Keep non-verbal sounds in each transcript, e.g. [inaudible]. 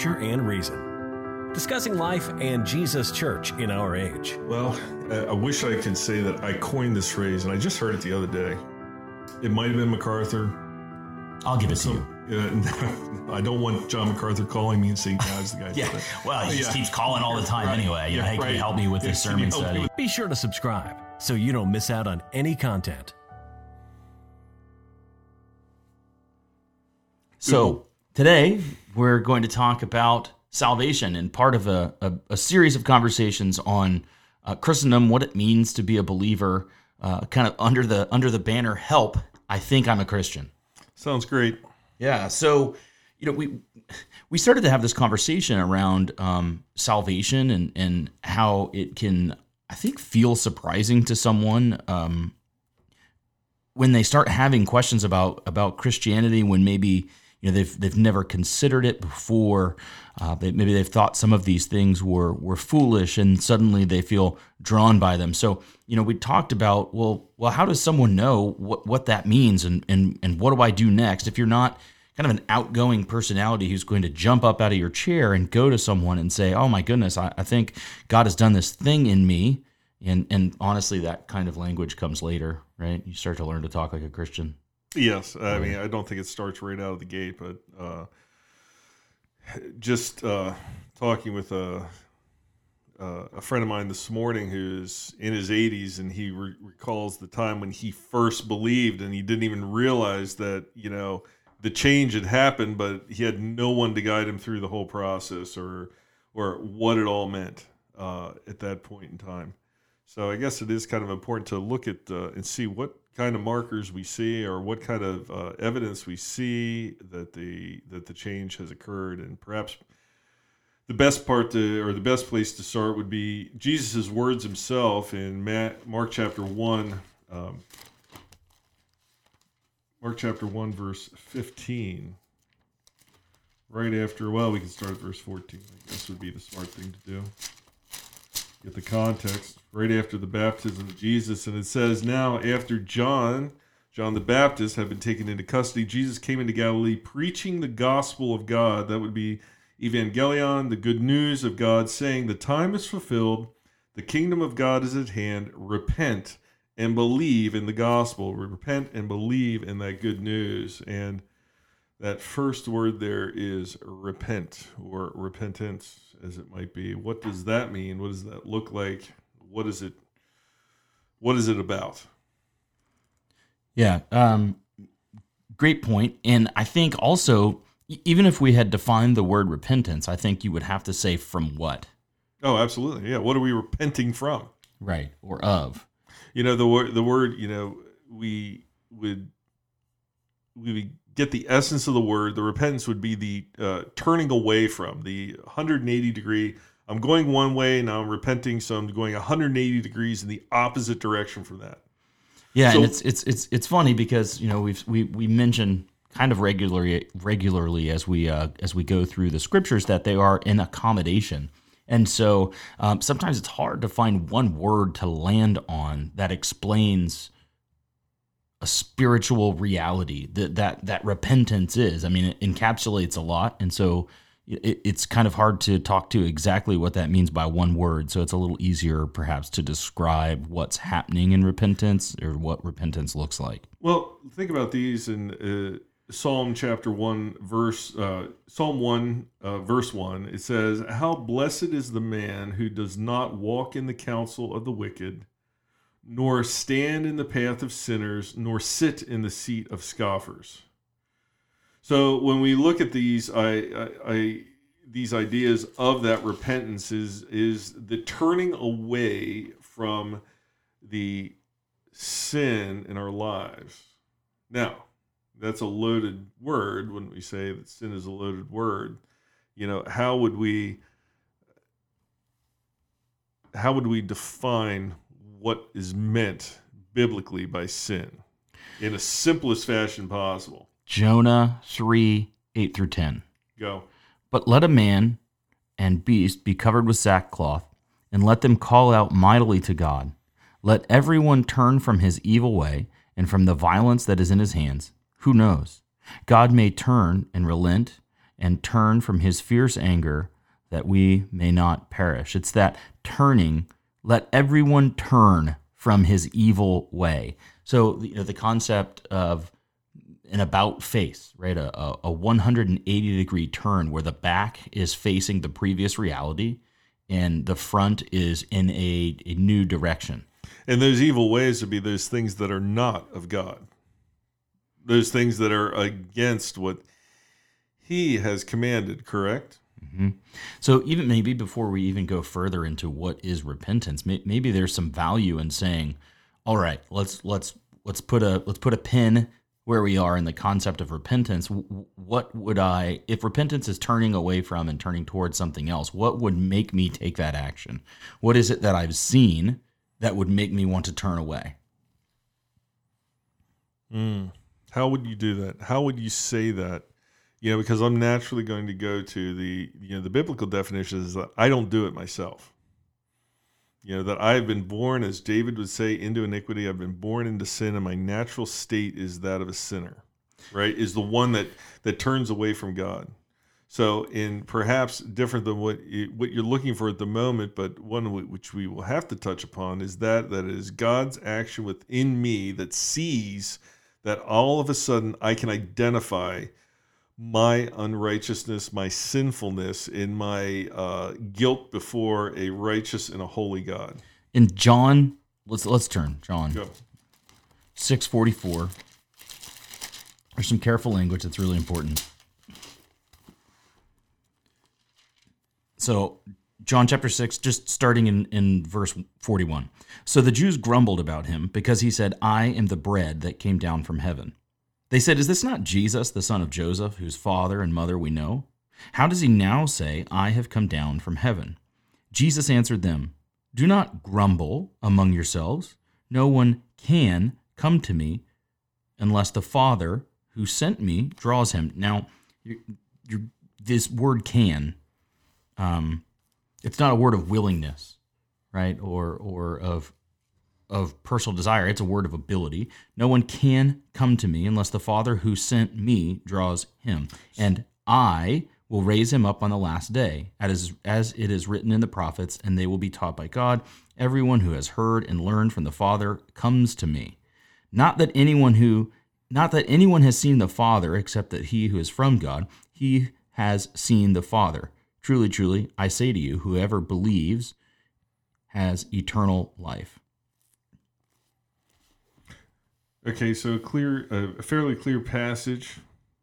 Scripture and reason. Discussing life and Jesus Church in our age. Well, I wish I could say that I coined this phrase, and I just heard it the other day. It might have been MacArthur. I'll give it to you. Uh, [laughs] I don't want John MacArthur calling me and saying God's the guy. [laughs] yeah, well, he just keeps calling all the time Right. anyway. You know, Yeah, hey, can you help me with Yeah, this sermon study? with- Be sure to subscribe so you don't miss out on any content. So today we're going to talk about salvation and part of a, a, a series of conversations on uh, Christendom, what it means to be a believer, uh, kind of under the under the banner "Help." I think I'm a Christian. Sounds great. Yeah. So, you know, we we started to have this conversation around um, salvation and and how it can, I think, feel surprising to someone um, when they start having questions about about Christianity when maybe you know they've they've never considered it before. Uh, they, maybe they've thought some of these things were were foolish, and suddenly they feel drawn by them. So you know, we talked about well, well, how does someone know what what that means, and and and what do I do next if you're not kind of an outgoing personality who's going to jump up out of your chair and go to someone and say, "Oh my goodness, I, I think God has done this thing in me." And and honestly, that kind of language comes later, right? You start to learn to talk like a Christian. Yes, I mean I don't think it starts right out of the gate, but uh, just uh, talking with a uh, a friend of mine this morning who's in his 80s, and he re- recalls the time when he first believed, and he didn't even realize that you know the change had happened, but he had no one to guide him through the whole process or or what it all meant uh, at that point in time. So I guess it is kind of important to look at uh, and see what kind of markers we see or what kind of uh, evidence we see that the that the change has occurred, and perhaps the best part to, or the best place to start would be Jesus' words himself in Ma- Mark chapter one. Um, Mark chapter 1, verse 15. Right after, well, we can start at verse 14. I guess would be the smart thing to do get the context right after the baptism of Jesus. And it says, Now, after John, John the Baptist, had been taken into custody, Jesus came into Galilee preaching the gospel of God. That would be evangelion, the good news of God, saying, The time is fulfilled, the kingdom of God is at hand. Repent and believe in the gospel. Repent and believe in that good news. And that first word there is repent or repentance, as it might be. What does that mean? What does that look like? What is it? What is it about? Yeah, um, great point. And I think also, even if we had defined the word repentance, I think you would have to say from what, Oh, absolutely. Yeah. What are we repenting from? right, or of. You know, the word, the word, you know, we would, we would get the essence of the word. The repentance would be the uh, turning away from the 180 degree. I'm going one way, now I'm repenting, so I'm going 180 degrees in the opposite direction from that. Yeah, So- and it's it's it's it's funny because you know we've we we mention kind of regularly regularly as we uh, as we go through the scriptures that they are an accommodation, and so um, sometimes it's hard to find one word to land on that explains a spiritual reality that that that repentance is. I mean, it encapsulates a lot, and so it, it's kind of hard to talk to exactly what that means by one word. So it's a little easier, perhaps, to describe what's happening in repentance or what repentance looks like. Well, think about these in uh, Psalm chapter one, verse uh, Psalm one, uh, verse one. It says, "How blessed is the man who does not walk in the counsel of the wicked, nor stand in the path of sinners, nor sit in the seat of scoffers." So when we look at these, I, I, I these ideas of that repentance is is the turning away from the sin in our lives. Now, that's a loaded word when we say that sin is a loaded word. You know, how would we how would we define what is meant biblically by sin in the simplest fashion possible? Jonah 3 8 through 10. Go. But let a man and beast be covered with sackcloth, and let them call out mightily to God. Let everyone turn from his evil way and from the violence that is in his hands. Who knows? God may turn and relent and turn from his fierce anger that we may not perish. It's that turning, let everyone turn from his evil way. So you know, the concept of an about face, right? A, a 180 degree turn where the back is facing the previous reality and the front is in a, a new direction. And those evil ways would be those things that are not of God, those things that are against what He has commanded, correct? Mm-hmm. So even maybe before we even go further into what is repentance, may, maybe there's some value in saying, "All right, let's let's let's put a let's put a pin where we are in the concept of repentance, what would I, if repentance is turning away from and turning towards something else, what would make me take that action? What is it that I've seen that would make me want to turn away? Mm. How would you do that? How would you say that? You know, because I'm naturally going to go to the, you know, the biblical definition is that I don't do it myself. You know that i've been born as david would say into iniquity. I've been born into sin and my natural state is that of a sinner right? Is the one that that turns away from god. So in perhaps different than what you, what you're looking for at the moment but one which we will have to touch upon is that that is god's action within me that sees that all of a sudden i can identify my unrighteousness, my sinfulness, in my uh, guilt before a righteous and a holy God. In John, let's let's turn John six forty four. There's some careful language that's really important. So John chapter 6, just starting in, in verse 41. So the Jews grumbled about him because he said, I am the bread that came down from heaven. They said, Is this not Jesus, the son of Joseph, whose father and mother we know? How does he now say, I have come down from heaven? Jesus answered them, Do not grumble among yourselves. No one can come to me unless the Father who sent me draws him. Now, you're, you're, this word can, um, it's not a word of willingness, right? Or, or of of personal desire, it's a word of ability. No one can come to me unless the Father who sent me draws him. And I will raise him up on the last day, as, as it is written in the prophets, and they will be taught by God. Everyone who has heard and learned from the Father comes to me. Not that anyone who not that anyone has seen the Father except that he who is from God, he has seen the Father. Truly, truly, I say to you, whoever believes has eternal life. Okay, so a clear, a fairly clear passage.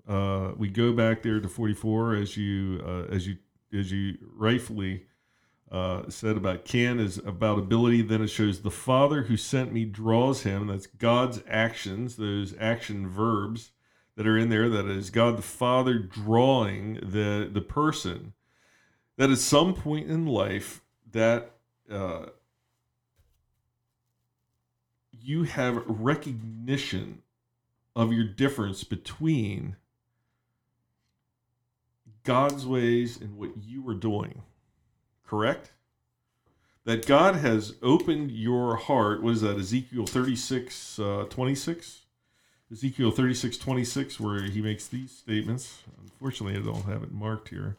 Uh, we go back there to 44 as you uh, as you as you rightfully uh, said about can is about ability. Then it shows the Father who sent me draws him. That's God's actions, those action verbs that are in there. That is God the Father drawing the the person. That at some point in life that uh, you have recognition of your difference between God's ways and what you are doing. Correct? That God has opened your heart. What is that? Ezekiel 36 uh, 26? Ezekiel 36 26, where he makes these statements. Unfortunately, I don't have it marked here.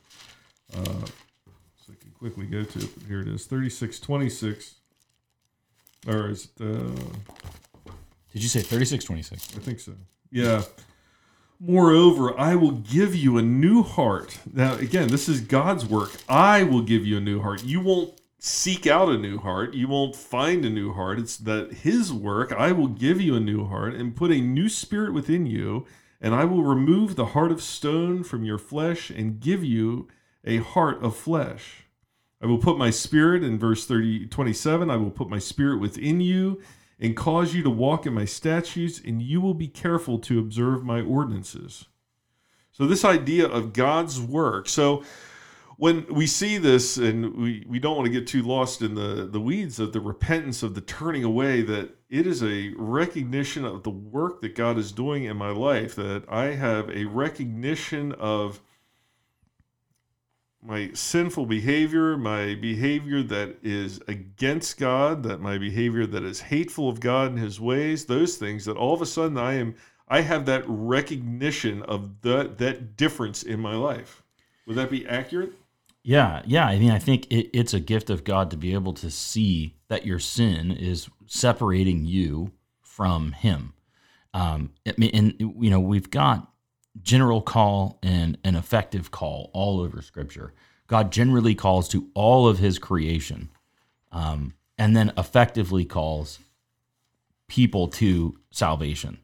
Uh, so I can quickly go to it. But here it is 36 26. Or is it, uh, Did you say 3626? I think so. Yeah. Moreover, I will give you a new heart. Now, again, this is God's work. I will give you a new heart. You won't seek out a new heart. You won't find a new heart. It's that His work. I will give you a new heart and put a new spirit within you, and I will remove the heart of stone from your flesh and give you a heart of flesh. I will put my spirit in verse 30, 27. I will put my spirit within you and cause you to walk in my statutes, and you will be careful to observe my ordinances. So, this idea of God's work. So, when we see this, and we, we don't want to get too lost in the, the weeds of the repentance, of the turning away, that it is a recognition of the work that God is doing in my life, that I have a recognition of my sinful behavior, my behavior that is against God, that my behavior that is hateful of God and his ways, those things that all of a sudden I am I have that recognition of that that difference in my life. Would that be accurate? Yeah, yeah. I mean, I think it, it's a gift of God to be able to see that your sin is separating you from Him. Um, and you know, we've got general call and an effective call all over Scripture. God generally calls to all of His creation, um, and then effectively calls people to salvation.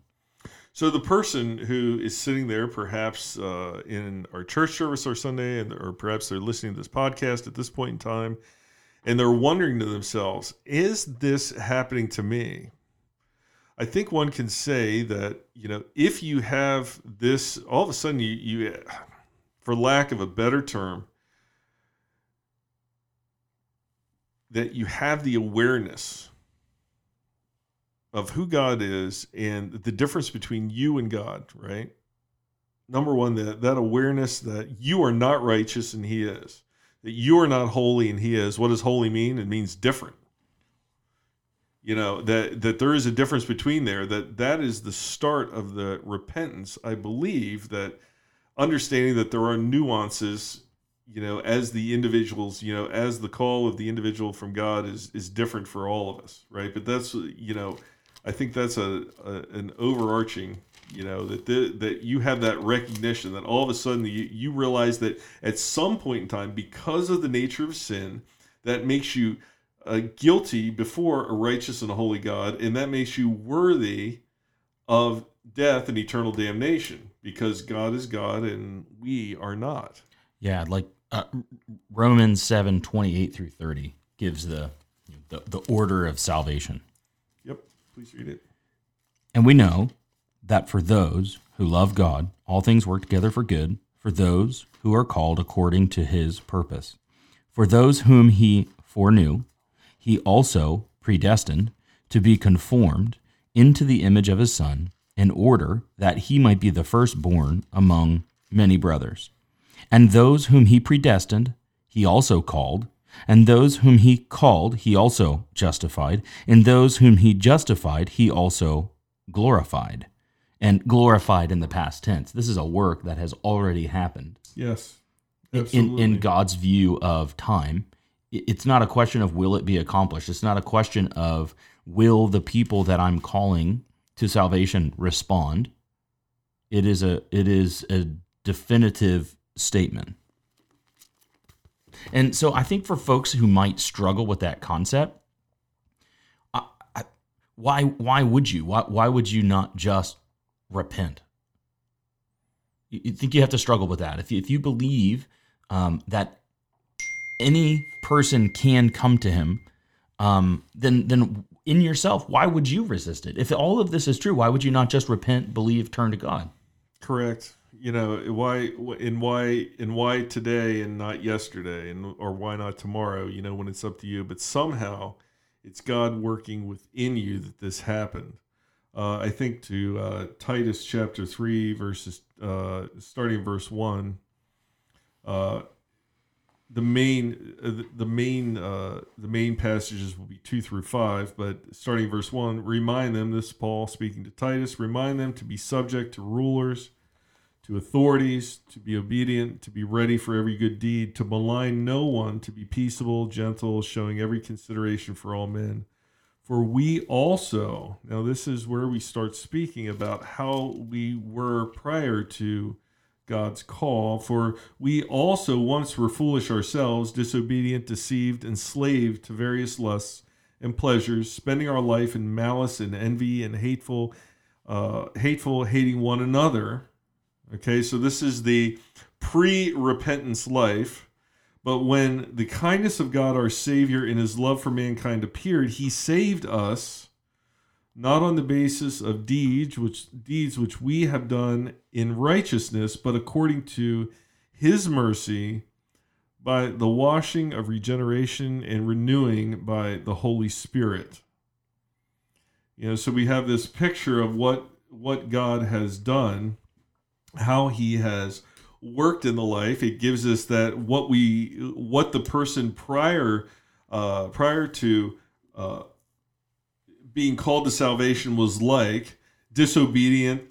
So the person who is sitting there, perhaps uh, in our church service or Sunday, and or perhaps they're listening to this podcast at this point in time, and they're wondering to themselves, "Is this happening to me?" I think one can say that you know if you have this, all of a sudden you, you for lack of a better term, that you have the awareness of who God is and the difference between you and God, right? Number one, that, that awareness that you are not righteous and He is, that you are not holy and He is. What does holy mean? It means different. You know that that there is a difference between there. That that is the start of the repentance. I believe that understanding that there are nuances you know as the individuals you know as the call of the individual from god is is different for all of us right but that's you know I think that's a, a an overarching, you know, that the, that you have that recognition that all of a sudden you, you realize that at some point in time, because of the nature of sin, that makes you uh, guilty before a righteous and a holy God, and that makes you worthy of death and eternal damnation because God is God and we are not. Yeah, like uh, Romans 7 28 through 30 gives the, the, the order of salvation. Yep, please read it. And we know that for those who love God, all things work together for good, for those who are called according to his purpose. For those whom he foreknew, he also predestined to be conformed into the image of his Son, in order that he might be the firstborn among many brothers. And those whom he predestined, he also called. And those whom he called, he also justified. And those whom he justified, he also glorified. And glorified in the past tense. This is a work that has already happened. Yes. In, in God's view of time, it's not a question of will it be accomplished. It's not a question of will the people that I'm calling to salvation respond. It is a it is a definitive statement. And so I think for folks who might struggle with that concept, I, I, why why would you? Why why would you not just repent? You, you think you have to struggle with that? If you, if you believe um, that any person can come to Him, um, then then in yourself, why would you resist it? If all of this is true, why would you not just repent, believe, turn to God? Correct you know why and why and why today and not yesterday and or why not tomorrow you know when it's up to you but somehow it's god working within you that this happened uh, i think to uh, titus chapter 3 verses uh, starting verse 1 uh, the main uh, the main uh, the main passages will be 2 through 5 but starting verse 1 remind them this paul speaking to titus remind them to be subject to rulers to authorities, to be obedient, to be ready for every good deed, to malign no one, to be peaceable, gentle, showing every consideration for all men. For we also, now this is where we start speaking about how we were prior to God's call. For we also once were foolish ourselves, disobedient, deceived, enslaved to various lusts and pleasures, spending our life in malice and envy and hateful, uh, hateful, hating one another. Okay, so this is the pre repentance life. But when the kindness of God, our Savior, and his love for mankind appeared, he saved us not on the basis of deeds which deeds which we have done in righteousness, but according to his mercy by the washing of regeneration and renewing by the Holy Spirit. You know, so we have this picture of what what God has done how he has worked in the life. It gives us that what we what the person prior uh, prior to uh, being called to salvation was like disobedient,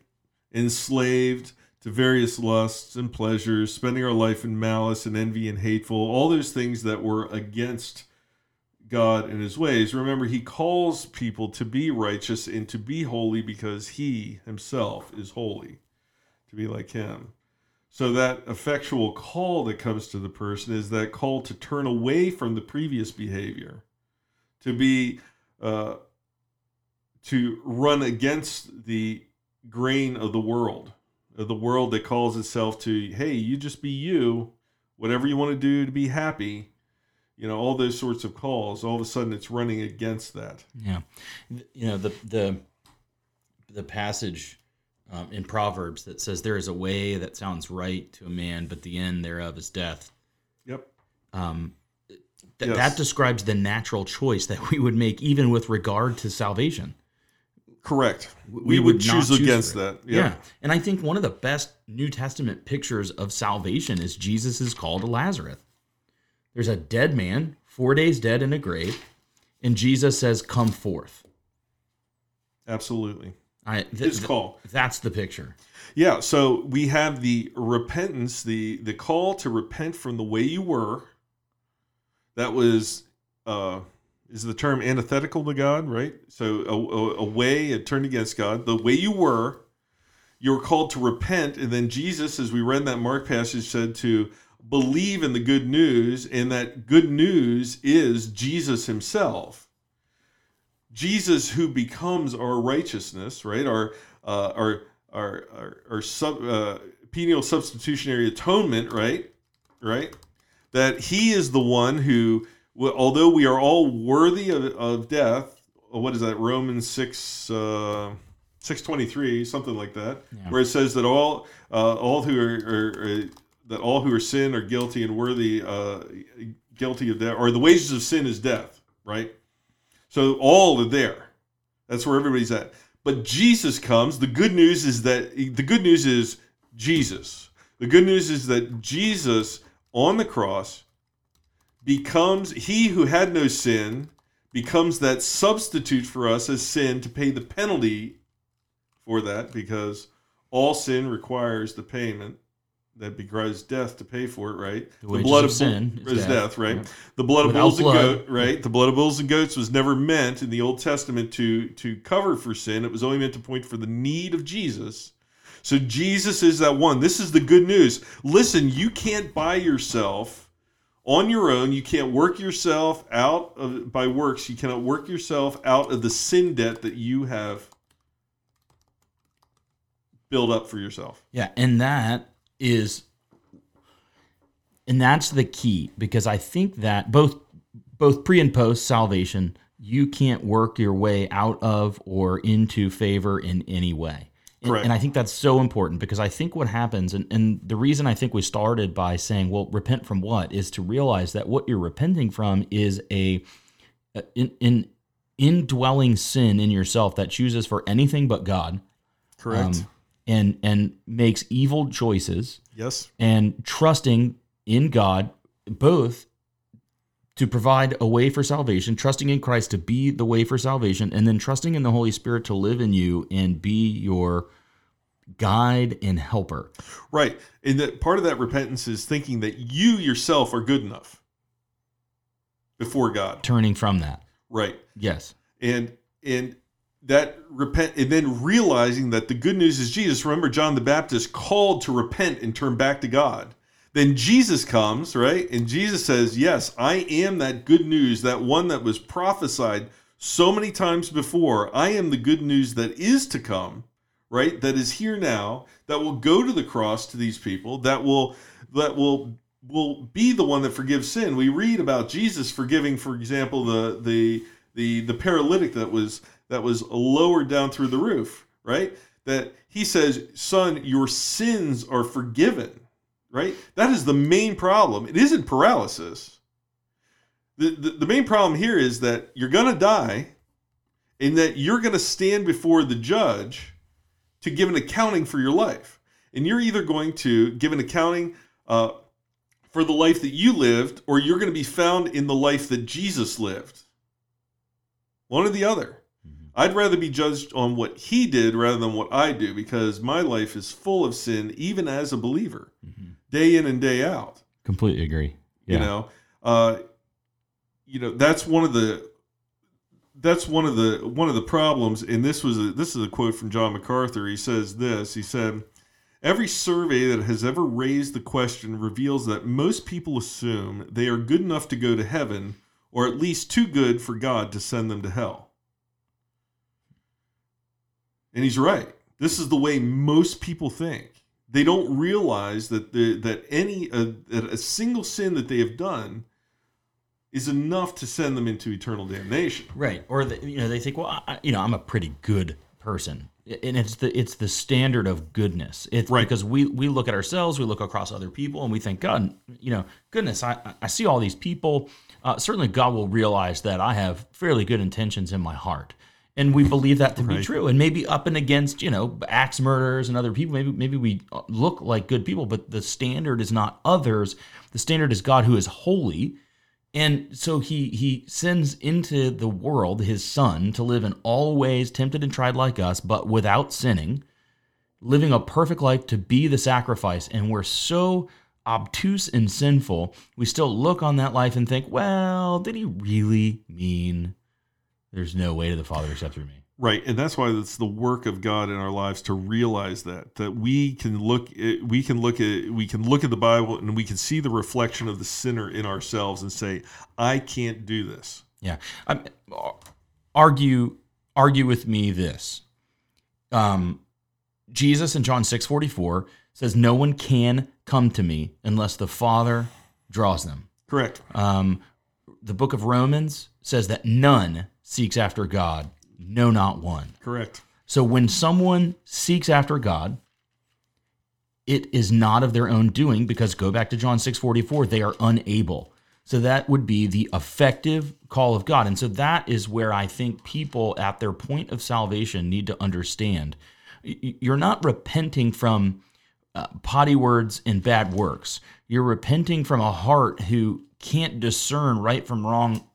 enslaved to various lusts and pleasures, spending our life in malice and envy and hateful, all those things that were against God and his ways. Remember, he calls people to be righteous and to be holy because he himself is holy, to be like him. So, that effectual call that comes to the person is that call to turn away from the previous behavior, to be, uh, to run against the grain of the world, of the world that calls itself to, hey, you just be you, whatever you want to do to be happy you know all those sorts of calls all of a sudden it's running against that Yeah, you know the the the passage um, in Proverbs that says there is a way that sounds right to a man, but the end thereof is death. yep Um, th- Yes. That describes the natural choice that we would make, even with regard to salvation. Correct We we, would would, choose choose against that yeah. and I think one of the best New Testament pictures of salvation is Jesus' call to Lazarus. There's a dead man, four days dead in a grave, and Jesus says, "Come forth." absolutely I, th- his th- call That's the picture. yeah so we have the repentance the the call to repent from the way you were that was uh is the term antithetical to god right? So a, a, a way it turned against god the way you were you were called to repent and then jesus as we read that mark passage said to believe in the good news and that good news is jesus himself. Jesus who becomes our righteousness right? Our uh, our our our, our sub, uh, penal substitutionary atonement right? Right? That he is the one who although we are all worthy of, of death what is that romans 6 uh, 623 something like that Yeah. where it says that all uh, all who are, are, are that all who are sin are guilty and worthy uh, guilty of death or the wages of sin is death right? So all are there. That's where everybody's at. But jesus comes. The good news is that the good news is jesus. The good news is that jesus on the cross becomes he who had no sin becomes that substitute for us as sin to pay the penalty for that because all sin requires the payment that begrudges death to pay for it, right? The blood of sin is death. death, right? Yep. The blood of Without bulls blood. and goats, right? The blood of bulls and goats was never meant in the Old Testament to to cover for sin. It was only meant to point for the need of Jesus. So Jesus is that one. This is the good news. Listen, you can't buy yourself on your own. You can't work yourself out of by works. You cannot work yourself out of the sin debt that you have built up for yourself. Yeah, and that is and that's the key because I think that both both pre and post salvation, you can't work your way out of or into favor in any way. And, and I think that's so important because I think what happens, and, and the reason I think we started by saying, well, repent from what, is to realize that what you're repenting from is a a- in, in indwelling sin in yourself that chooses for anything but God Correct. um, and and makes evil choices yes. and trusting in God both to provide a way for salvation, trusting in Christ to be the way for salvation, and then trusting in the Holy Spirit to live in you and be your guide and helper. Right. And that part of that repentance is thinking that you yourself are good enough before God. Turning from that. Right. Yes. And and that repent and then realizing that the good news is Jesus. Remember John the Baptist called to repent and turn back to God. Then Jesus comes, right? And Jesus says, "Yes, I am that good news, that one that was prophesied so many times before. I am the good news that is to come." right that is here now that will go to the cross to these people that will that will will be the one that forgives sin we read about jesus forgiving for example the the the the paralytic that was that was lowered down through the roof right that he says son your sins are forgiven right that is the main problem it isn't paralysis the, the, the main problem here is that you're going to die and that you're going to stand before the judge to give an accounting for your life. And you're either going to give an accounting uh, for the life that you lived, or you're going to be found in the life that Jesus lived. One or the other. I'd rather be judged on what he did rather than what I do because my life is full of sin, even as a believer, day in and day out. Completely agree. Yeah. You know, uh, you know that's one of the that's one of the one of the problems. And this was a, this is a quote from John MacArthur. He says this. He said. Every survey that has ever raised the question reveals that most people assume they are good enough to go to heaven, or at least too good for God to send them to hell. And he's right. This is the way most people think. They don't realize that the, that any uh, that a single sin that they have done is enough to send them into eternal damnation. Right. Or the, you know they think, well, I, you know, I'm a pretty good person, and it's the it's the standard of goodness. It's Right. because we we look at ourselves, we look across other people, and we think, God, you know, goodness, I I see all these people. Uh, certainly, God will realize that I have fairly good intentions in my heart. And we believe that to be true, and maybe up and against you know axe murderers and other people. Maybe maybe we look like good people, but the standard is not others. The standard is God, who is holy, and so he he sends into the world his son to live in all ways tempted and tried like us, but without sinning, living a perfect life to be the sacrifice. And we're so obtuse and sinful, we still look on that life and think, well, did he really mean there's no way to the Father except through me? Right, and that's why it's the work of God in our lives to realize that that we can look at, we can look at we can look at the Bible and we can see the reflection of the sinner in ourselves and say, I can't do this. Yeah. Um, argue argue with me this. Um, Jesus in John 6:44 says no one can come to me unless the Father draws them. Correct. Um, the book of Romans says that none seeks after God, no not one. Correct. So when someone seeks after God, it is not of their own doing because go back to John 6:44, they are unable. So that would be the effective call of God. And so that is where I think people at their point of salvation need to understand. You're not repenting from uh, potty words and bad works. You're repenting from a heart who can't discern right from wrong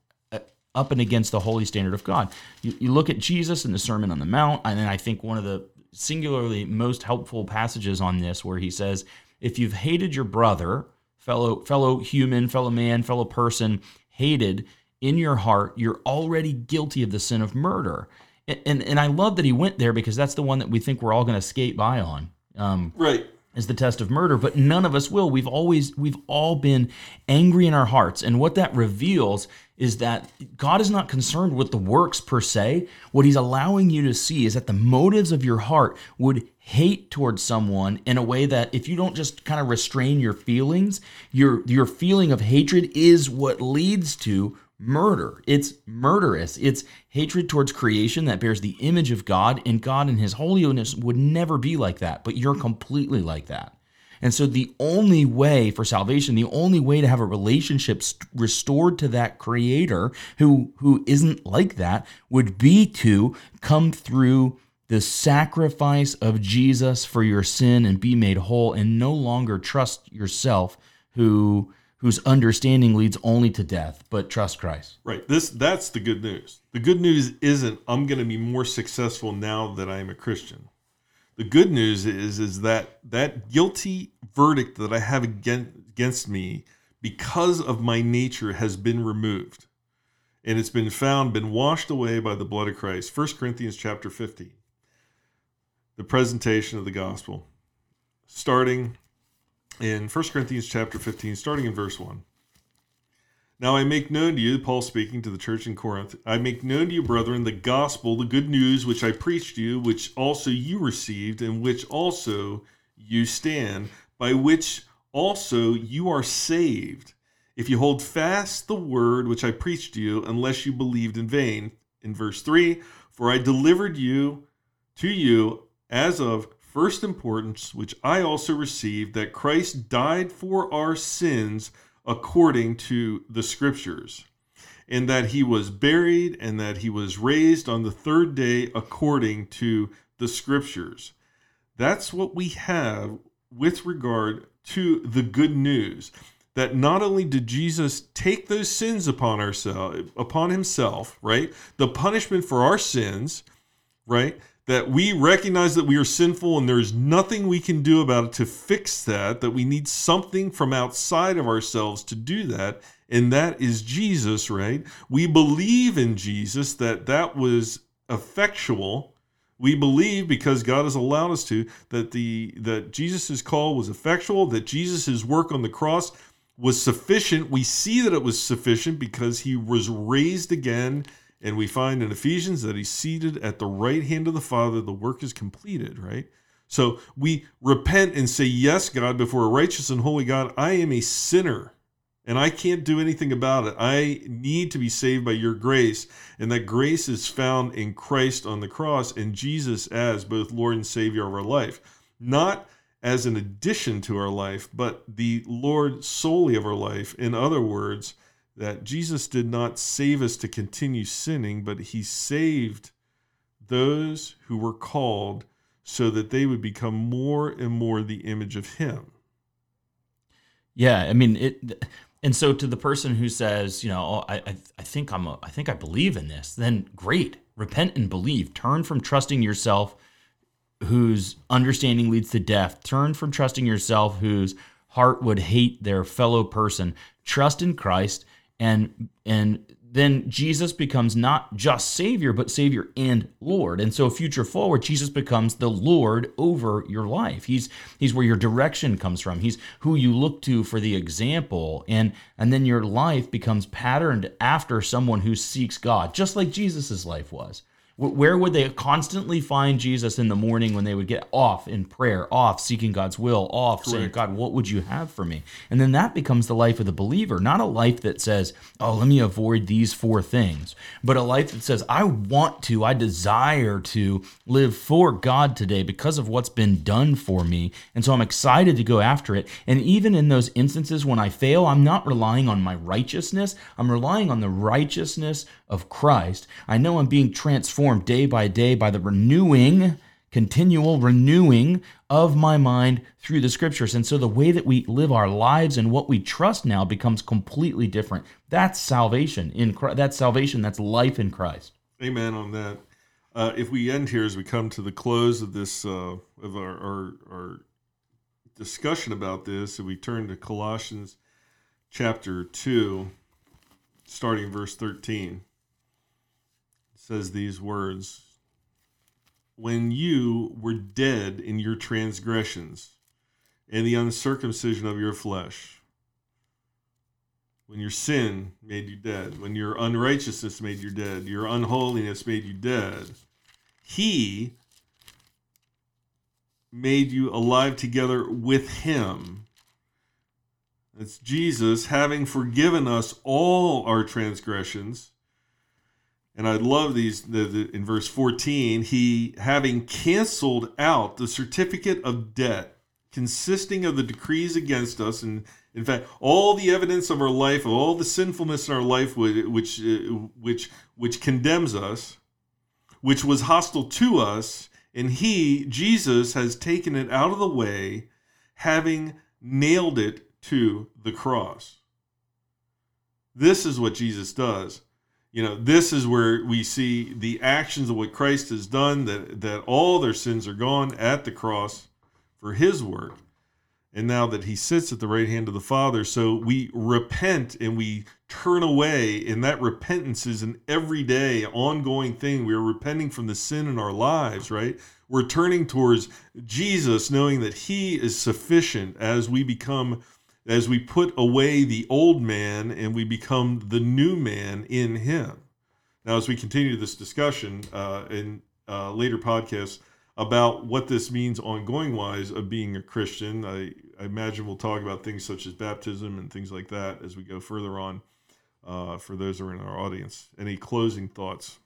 up and against the holy standard of God. You, you look at Jesus in the Sermon on the Mount, and then I think one of the singularly most helpful passages on this, where he says, "If you've hated your brother, fellow fellow human, fellow man, fellow person, hated in your heart, you're already guilty of the sin of murder." And and, and I love that he went there because that's the one that we think we're all going to skate by on. Um, Right. is the test of murder but none of us will we've always we've all been angry in our hearts and what that reveals is that god is not concerned with the works per se what he's allowing you to see is that the motives of your heart would hate towards someone in a way that if you don't just kind of restrain your feelings your your feeling of hatred is what leads to murder. It's murderous. It's hatred towards creation that bears the image of God, and God in His holiness would never be like that, but you're completely like that. And so, the only way for salvation, the only way to have a relationship st- restored to that Creator who who isn't like that, would be to come through the sacrifice of Jesus for your sin and be made whole, and no longer trust yourself, who whose understanding leads only to death, but trust Christ. Right. This that's the good news. The good news isn't I'm going to be more successful now that I am a Christian. The good news is is that that guilty verdict that I have again, against me because of my nature has been removed. And it's been found been washed away by the blood of Christ. 1 Corinthians chapter 15. The presentation of the gospel starting in 1 Corinthians chapter 15 starting in verse 1. Now I make known to you, Paul speaking to the church in Corinth, I make known to you, brethren, the gospel, the good news which I preached to you, which also you received, and which also you stand, by which also you are saved, if you hold fast the word which I preached to you, unless you believed in vain. In verse 3, for I delivered you to you as of first importance, which I also received, that Christ died for our sins according to the scriptures, and that he was buried, and that he was raised on the third day according to the scriptures. That's what we have with regard to the good news that not only did Jesus take those sins upon ourselves upon himself, right? The punishment for our sins, right? That we recognize that we are sinful and there's nothing we can do about it to fix that, that we need something from outside of ourselves to do that, and that is Jesus, right? We believe in Jesus that that was effectual we believe because God has allowed us to that the that Jesus's call was effectual, that Jesus's work on the cross was sufficient. We see that it was sufficient because he was raised again, and we find in Ephesians that he's seated at the right hand of the Father. The work is completed, right? So we repent and say, Yes, God, before a righteous and holy God, I am a sinner and I can't do anything about it. I need to be saved by your grace, and that grace is found in Christ on the cross and Jesus as both Lord and Savior of our life. Not as an addition to our life, but the Lord solely of our life. In other words, that Jesus did not save us to continue sinning, but he saved those who were called so that they would become more and more the image of him. Yeah, I mean it and so to the person who says, you know, oh, I, I, think I'm a, I think I believe in this, then great, repent and believe. Turn from trusting yourself, whose understanding leads to death. Turn from trusting yourself, whose heart would hate their fellow person. Trust in Christ and and then Jesus becomes not just Savior, but Savior and Lord. And so future forward, Jesus becomes the Lord over your life. He's he's where your direction comes from. He's who you look to for the example. And and then your life becomes patterned after someone who seeks God, just like Jesus's life was. Where would they constantly find Jesus in the morning when they would get off in prayer, off seeking God's will, off Correct. saying, God, what would you have for me? And then that becomes the life of the believer, not a life that says, oh, let me avoid these four things, but a life that says, I want to, I desire to live for God today because of what's been done for me. And so I'm excited to go after it. And even in those instances when I fail, I'm not relying on my righteousness, I'm relying on the righteousness of Christ. I know I'm being transformed day by day by the renewing, continual renewing of my mind through the scriptures. And so the way that we live our lives and what we trust now becomes completely different. That's salvation in Christ. That's salvation. That's life in Christ. Amen on that. Uh, if we end here as we come to the close of this uh, of our, our, our discussion about this, and we turn to Colossians chapter two, starting verse thirteen says these words When you were dead in your transgressions and the uncircumcision of your flesh, when your sin made you dead, when your unrighteousness made you dead, your unholiness made you dead, He made you alive together with Him. It's Jesus having forgiven us all our transgressions and I love these the, the, in verse 14, he having canceled out the certificate of debt consisting of the decrees against us and in fact all the evidence of our life of all the sinfulness in our life which uh, which which condemns us which was hostile to us and he Jesus has taken it out of the way having nailed it to the cross. This is what Jesus does you know this is where we see the actions of what christ has done that that all their sins are gone at the cross for his work. And now that he sits at the right hand of the father so we repent and we turn away and that repentance is an everyday ongoing thing. We are repenting from the sin in our lives right? We're turning towards jesus knowing that he is sufficient as we become as we put away the old man and we become the new man in him. Now, as we continue this discussion uh, in uh, later podcasts about what this means ongoing wise of being a Christian, I, I, imagine we'll talk about things such as baptism and things like that as we go further on uh, for those who are in our audience. Any closing thoughts?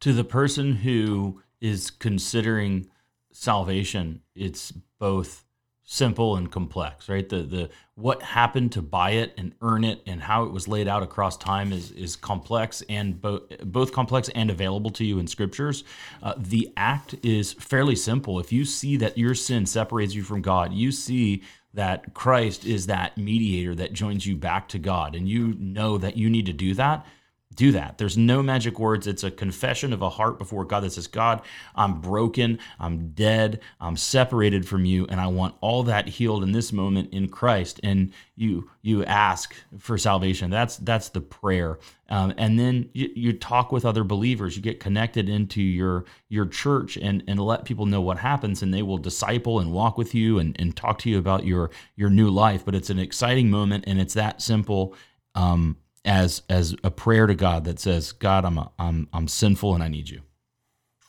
To the person who is considering salvation, it's both simple and complex, right? The the what happened to buy it and earn it and how it was laid out across time is is complex and both both complex and available to you in scriptures. Uh, the act is fairly simple. If you see that your sin separates you from God, you see that Christ is that mediator that joins you back to God, and you know that you need to do that, do that. There's no magic words. It's a confession of a heart before God that says, God, I'm broken, I'm dead, I'm separated from you, and I want all that healed in this moment in Christ. And you you ask for salvation. That's that's the prayer. Um, and then you, you talk with other believers. You get connected into your your church and and let people know what happens, and they will disciple and walk with you and, and talk to you about your your new life. But it's an exciting moment, and it's that simple. Um, as as a prayer to God that says, God, I'm a, I'm I'm sinful and I need you.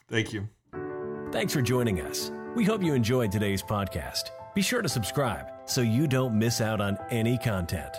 Thank you. Thanks for joining us. We hope you enjoyed today's podcast. Be sure to subscribe so you don't miss out on any content.